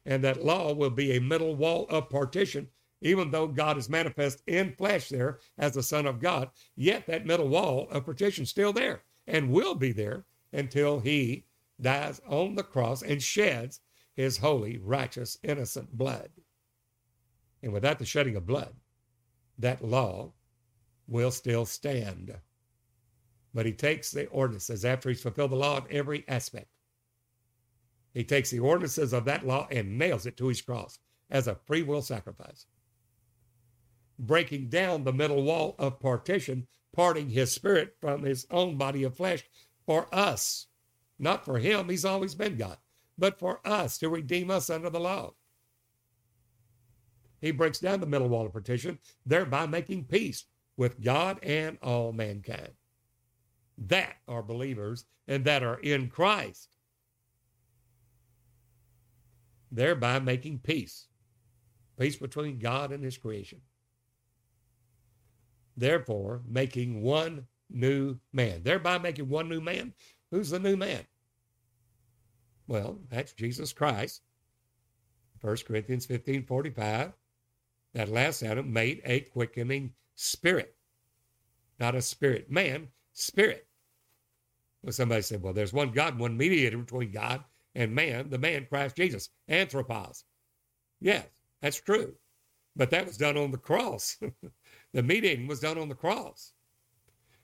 and that law will be a middle wall of partition. Even though God is manifest in flesh there as the Son of God, yet that middle wall of partition still there and will be there until he dies on the cross and sheds his holy, righteous, innocent blood. And without the shedding of blood, that law will still stand. But he takes the ordinances after he's fulfilled the law in every aspect. He takes the ordinances of that law and nails it to his cross as a free will sacrifice, breaking down the middle wall of partition, parting his spirit from his own body of flesh for us. Not for him, he's always been God, but for us to redeem us under the law. He breaks down the middle wall of partition, thereby making peace with God and all mankind. That are believers and that are in Christ, thereby making peace, peace between God and his creation. Therefore, making one new man, thereby making one new man. Who's the new man? Well, that's Jesus Christ. 1 Corinthians 15 45 that last Adam made a quickening spirit, not a spirit man, spirit. Well, somebody said, well, there's one God, one mediator between God and man, the man Christ Jesus, anthropos. Yes, that's true. But that was done on the cross. the mediating was done on the cross.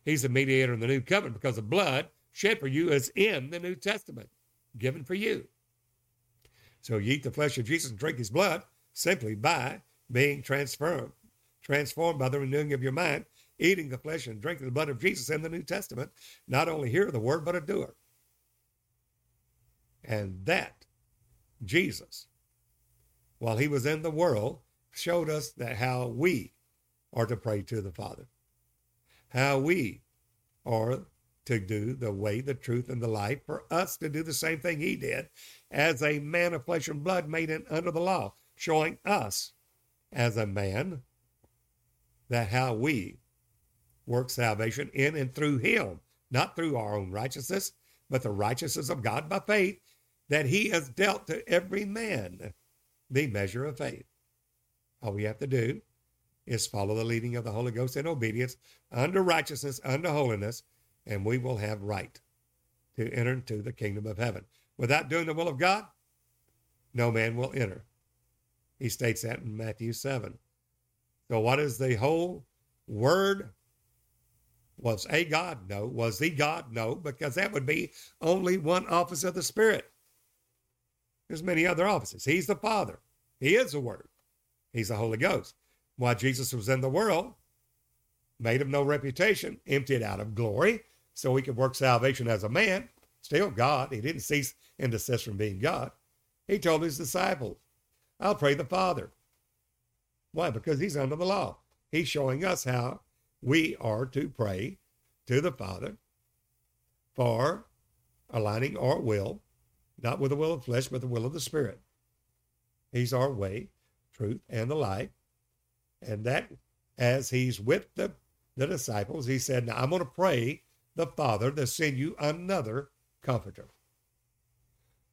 He's the mediator in the new covenant because the blood shed for you is in the New Testament, given for you. So you eat the flesh of Jesus and drink his blood simply by being transformed, transformed by the renewing of your mind, eating the flesh and drinking the blood of Jesus in the New Testament, not only hear the word, but a doer. And that Jesus, while he was in the world, showed us that how we are to pray to the Father, how we are to do the way, the truth, and the life, for us to do the same thing he did as a man of flesh and blood made it under the law, showing us as a man that how we work salvation in and through him, not through our own righteousness, but the righteousness of God by faith that he has dealt to every man the measure of faith. All we have to do is follow the leading of the Holy Ghost in obedience under righteousness, under holiness, and we will have right to enter into the kingdom of heaven. Without doing the will of God, no man will enter. He states that in Matthew 7. So, what is the whole word? Was a God? No. Was the God? No, because that would be only one office of the Spirit. There's many other offices. He's the Father. He is the Word. He's the Holy Ghost. While Jesus was in the world, made of no reputation, emptied out of glory, so he could work salvation as a man, still God. He didn't cease and desist from being God. He told his disciples, I'll pray the Father. Why? Because he's under the law. He's showing us how we are to pray to the Father for aligning our will, not with the will of flesh, but the will of the Spirit. He's our way, truth, and the life. And that, as he's with the, the disciples, he said, Now I'm going to pray the Father to send you another comforter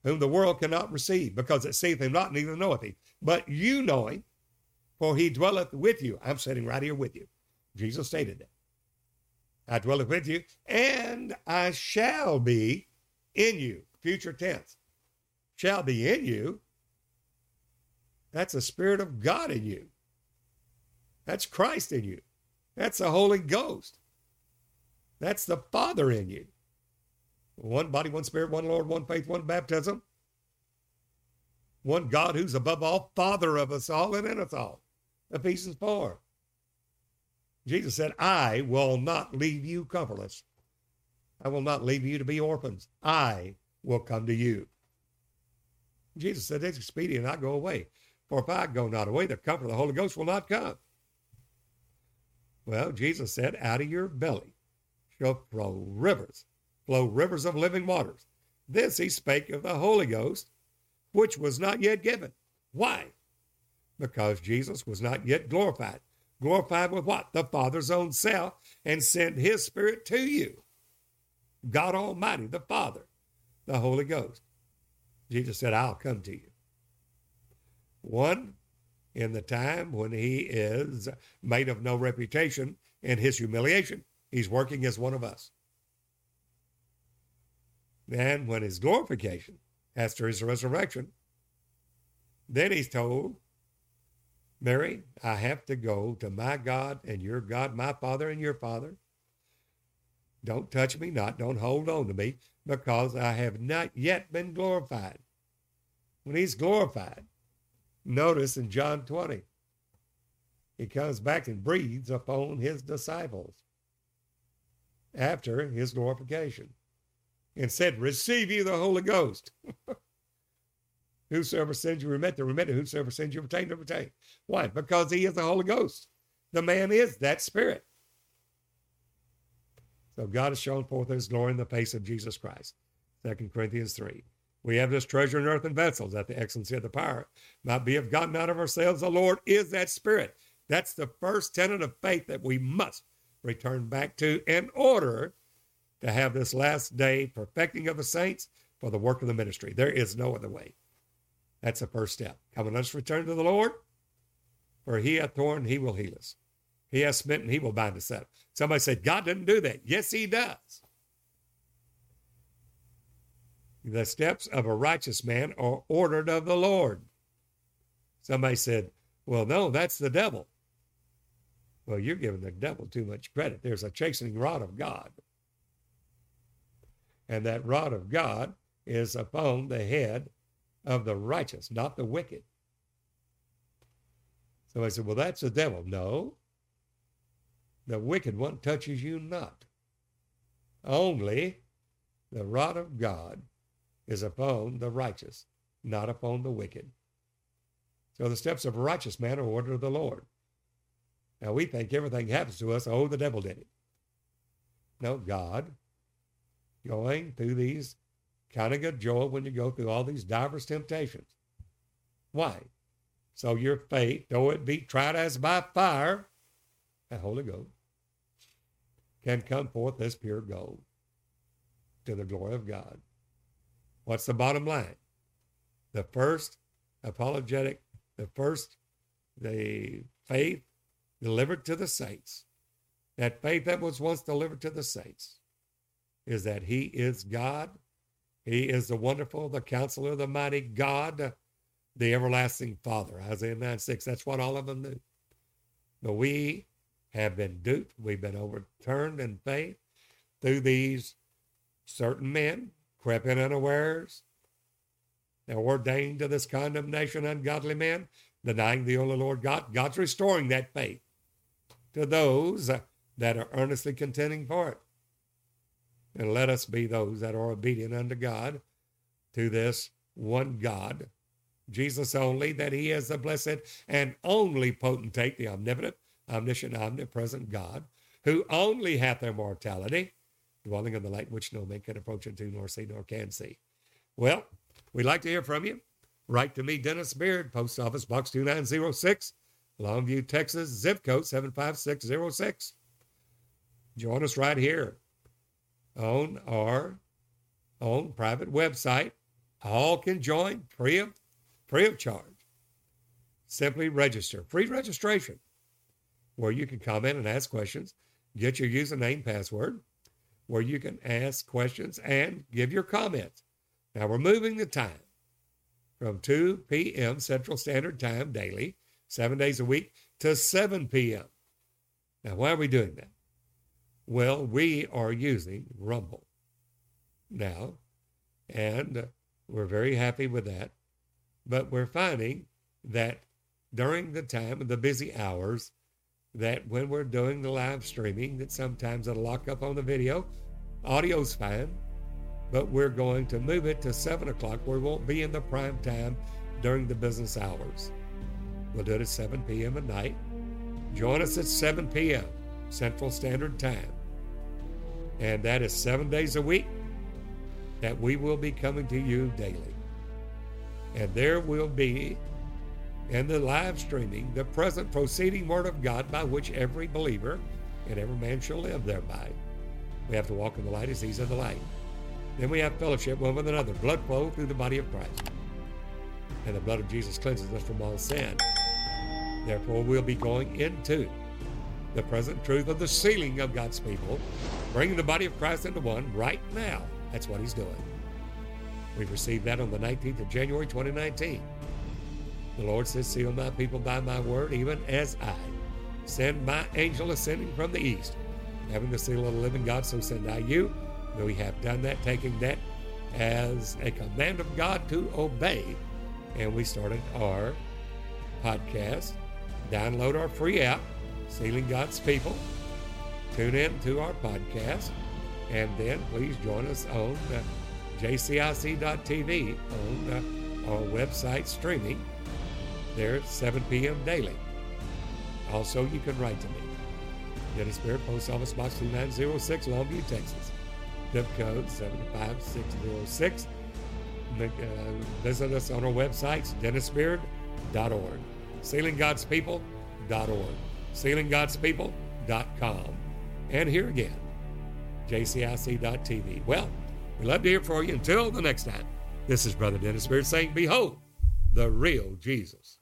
whom the world cannot receive, because it seeth him not, neither knoweth him. But you know him, for he dwelleth with you. I'm sitting right here with you. Jesus stated that. I dwelleth with you, and I shall be in you. Future tense. Shall be in you. That's the Spirit of God in you. That's Christ in you. That's the Holy Ghost. That's the Father in you. One body, one spirit, one Lord, one faith, one baptism. One God who's above all, Father of us all and in us all. Ephesians 4. Jesus said, I will not leave you comfortless. I will not leave you to be orphans. I will come to you. Jesus said, It's expedient I go away. For if I go not away, the comfort of the Holy Ghost will not come. Well, Jesus said, Out of your belly shall flow rivers flow rivers of living waters. This he spake of the Holy Ghost, which was not yet given. Why? Because Jesus was not yet glorified. Glorified with what? The Father's own self, and sent his Spirit to you. God Almighty, the Father, the Holy Ghost. Jesus said, I'll come to you. One, in the time when he is made of no reputation in his humiliation. He's working as one of us. Then, when his glorification, after his resurrection, then he's told, Mary, I have to go to my God and your God, my Father and your Father. Don't touch me not, don't hold on to me, because I have not yet been glorified. When he's glorified, notice in John 20, he comes back and breathes upon his disciples after his glorification and said, Receive you the Holy Ghost. whosoever sins you remit, the remitted. Whosoever sins you retain, the retain. Why? Because he is the Holy Ghost. The man is that spirit. So God has shown forth his glory in the face of Jesus Christ. 2 Corinthians 3. We have this treasure in earthen vessels, that the excellency of the power might be of God, not of ourselves. The Lord is that Spirit. That's the first tenet of faith that we must return back to in order to have this last day perfecting of the saints for the work of the ministry. There is no other way. That's the first step. Come and let us return to the Lord, for he hath torn, he will heal us. He hath smitten, he will bind us up. Somebody said, God didn't do that. Yes, he does. The steps of a righteous man are ordered of the Lord. Somebody said, Well, no, that's the devil. Well, you're giving the devil too much credit. There's a chastening rod of God. And that rod of God is upon the head of the righteous, not the wicked. So I said, Well, that's the devil. No. The wicked one touches you not. Only the rod of God is upon the righteous, not upon the wicked. So the steps of a righteous man are ordered of the Lord. Now we think everything happens to us, oh, the devil did it. No, God, going through these kind of good joy when you go through all these diverse temptations. Why? So your faith, though it be tried as by fire, the Holy Ghost, can come forth as pure gold to the glory of God. What's the bottom line? The first apologetic, the first, the faith delivered to the saints, that faith that was once delivered to the saints, is that He is God. He is the wonderful, the counselor, the mighty God, the everlasting Father. Isaiah 9 6. That's what all of them knew. But we have been duped. We've been overturned in faith through these certain men crept in unawares. They're ordained to this condemnation, ungodly men, denying the only Lord God. God's restoring that faith to those that are earnestly contending for it. And let us be those that are obedient unto God to this one God, Jesus only, that he is the blessed and only potentate, the omnipotent, omniscient, omnipresent God, who only hath immortality, dwelling in the light which no man can approach unto, nor see, nor can see. Well, we'd like to hear from you. Write to me, Dennis Beard, Post Office Box 2906, Longview, Texas, zip code 75606. Join us right here on our own private website. All can join free of, free of charge. Simply register, free registration, where you can comment and ask questions, get your username, password, where you can ask questions and give your comments. Now we're moving the time from 2 p.m. Central Standard Time daily, seven days a week, to 7 p.m. Now, why are we doing that? Well, we are using Rumble now, and we're very happy with that. But we're finding that during the time of the busy hours, that when we're doing the live streaming, that sometimes it'll lock up on the video. Audio's fine, but we're going to move it to 7 o'clock we won't be in the prime time during the business hours. We'll do it at 7 p.m. at night. Join us at 7 p.m. Central Standard Time. And that is seven days a week that we will be coming to you daily. And there will be and the live streaming, the present proceeding word of God by which every believer and every man shall live thereby. We have to walk in the light as he's in the light. Then we have fellowship one with another, blood flow through the body of Christ. and the blood of Jesus cleanses us from all sin. Therefore, we'll be going into the present truth of the sealing of God's people, bringing the body of Christ into one right now. That's what he's doing. We received that on the 19th of January 2019. The Lord says, Seal my people by my word, even as I send my angel ascending from the east, having the seal of the living God, so send I you. We have done that, taking that as a command of God to obey. And we started our podcast. Download our free app, Sealing God's People. Tune in to our podcast. And then please join us on uh, jcic.tv on uh, our website streaming there at 7 p.m. daily. Also, you can write to me. Dennis Beard, Post Office Box 2906, Longview, Texas. Zip code 75606. Uh, visit us on our websites, dennisbeard.org, sealinggodspeople.org, sealinggodspeople.com, and here again, jcic.tv. Well, we love to hear from you. Until the next time, this is Brother Dennis Beard saying, Behold, the real Jesus.